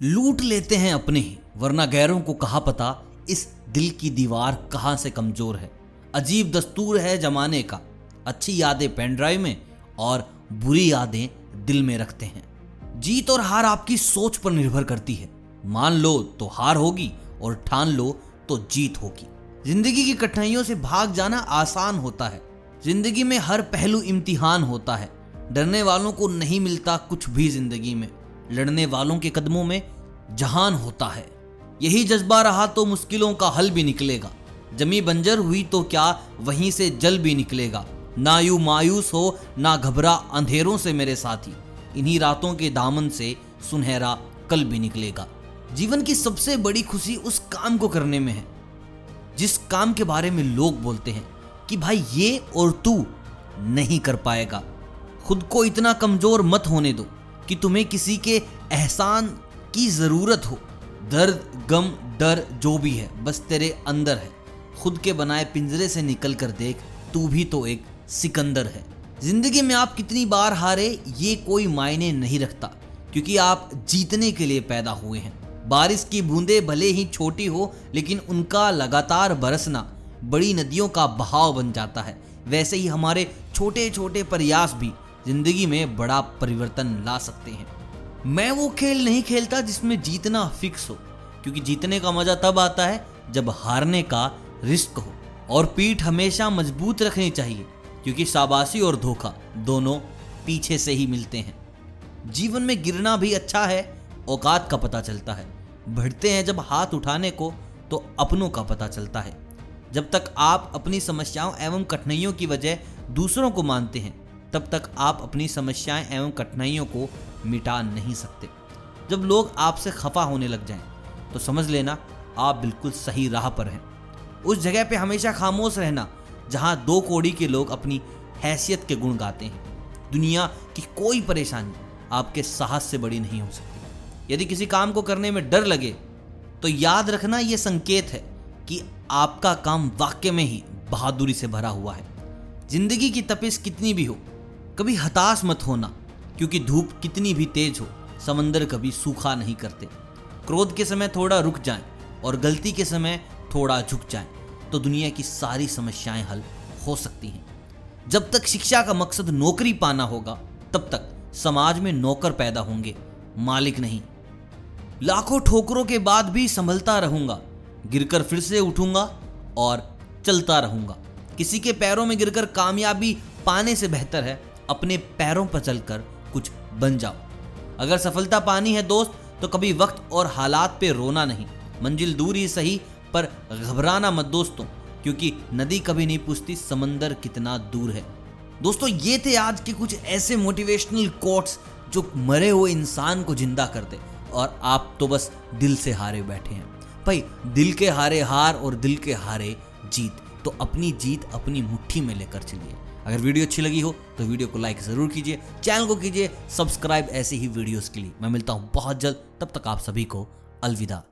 लूट लेते हैं अपने ही, वरना गैरों को कहा पता इस दिल की दीवार कहाँ से कमज़ोर है। अजीब दस्तूर है जमाने का। अच्छी यादें पेन ड्राइव में और बुरी यादें दिल में रखते हैं। जीत और हार आपकी सोच पर निर्भर करती है। मान लो तो हार होगी और ठान लो तो जीत होगी। ज़िंदगी की कठिनाइयों से भाग जाना आसान होता है। ज़िंदगी में हर पहलू इम्तिहान होता है। डरने वालों को नहीं मिलता कुछ भी ज़िंदगी में। लड़ने वालों के कदमों में जहान होता है। यही जज्बा रहा तो मुश्किलों का हल भी निकलेगा। जमी बंजर हुई तो क्या वहीं से जल भी निकलेगा। ना यू मायूस हो, ना घबरा अंधेरों से मेरे साथी। इन्हीं रातों के दामन से सुनहरा कल भी निकलेगा। जीवन की सबसे बड़ी खुशी उस काम को करने में है, जिस काम के बारे में लोग बोलते हैं कि भाई ये और तू नहीं कर पाएगा। खुद को इतना कमज़ोर मत होने दो। कि तुम्हें किसी के एहसान की ज़रूरत हो। दर्द, गम, डर जो भी है, बस तेरे अंदर है। खुद के बनाए पिंजरे से निकल कर देख, तू भी तो एक सिकंदर है। ज़िंदगी में आप कितनी बार हारे, ये कोई मायने नहीं रखता, क्योंकि आप जीतने के लिए पैदा हुए हैं। बारिश की बूंदें भले ही छोटी हो, लेकिन उनका लगातार बरसना बड़ी नदियों का बहाव बन जाता है। वैसे ही हमारे छोटे छोटे प्रयास भी ज़िंदगी में बड़ा परिवर्तन ला सकते हैं। मैं वो खेल नहीं खेलता जिसमें जीतना फिक्स हो, क्योंकि जीतने का मज़ा तब आता है जब हारने का रिस्क हो, और पीठ हमेशा मज़बूत रखनी चाहिए, क्योंकि शाबाशी और धोखा दोनों पीछे से ही मिलते हैं। जीवन में गिरना भी अच्छा है, औकात का पता चलता है। बढ़ते हैं जब हाथ उठाने को तो अपनों का पता चलता है। जब तक आप अपनी समस्याओं एवं कठिनाइयों की वजह दूसरों को मानते हैं तब तक आप अपनी समस्याएँ एवं कठिनाइयों को मिटा नहीं सकते। जब लोग आपसे खफा होने लग जाएँ तो समझ लेना आप बिल्कुल सही राह पर हैं। उस जगह पे हमेशा खामोश रहना, जहाँ दो कोड़ी के लोग अपनी हैसियत के गुण गाते हैं। दुनिया की कोई परेशानी आपके साहस से बड़ी नहीं हो सकती। यदि किसी काम को करने में डर लगे तो याद रखना यह संकेत है कि आपका काम वाक्य में ही बहादुरी से भरा हुआ है। ज़िंदगी की तपिश कितनी भी हो कभी हताश मत होना, क्योंकि धूप कितनी भी तेज हो, समंदर कभी सूखा नहीं करते। क्रोध के समय थोड़ा रुक जाएँ और गलती के समय थोड़ा झुक जाएँ तो दुनिया की सारी समस्याएँ हल हो सकती हैं। जब तक शिक्षा का मकसद नौकरी पाना होगा, तब तक समाज में नौकर पैदा होंगे, मालिक नहीं। लाखों ठोकरों के बाद भी संभलता रहूँगा, गिरकर फिर से उठूँगा और चलता रहूँगा। किसी के पैरों में गिरकर कामयाबी पाने से बेहतर है अपने पैरों पर चलकर कुछ बन जाओ। अगर सफलता पानी है दोस्त तो कभी वक्त और हालात पे रोना नहीं। मंजिल दूर ही सही, पर घबराना मत दोस्तों, क्योंकि नदी कभी नहीं पूछती समंदर कितना दूर है। दोस्तों, ये थे आज के कुछ ऐसे मोटिवेशनल कोट्स जो मरे हुए इंसान को ज़िंदा कर दे, और आप तो बस दिल से हारे बैठे हैं। भाई, दिल के हारे हार और दिल के हारे जीत। तो अपनी जीत अपनी मुट्ठी में लेकर चलिए। अगर वीडियो अच्छी लगी हो तो वीडियो को लाइक ज़रूर कीजिए, चैनल को कीजिए सब्सक्राइब ऐसे ही वीडियोस के लिए। मैं मिलता हूँ बहुत जल्द, तब तक आप सभी को अलविदा।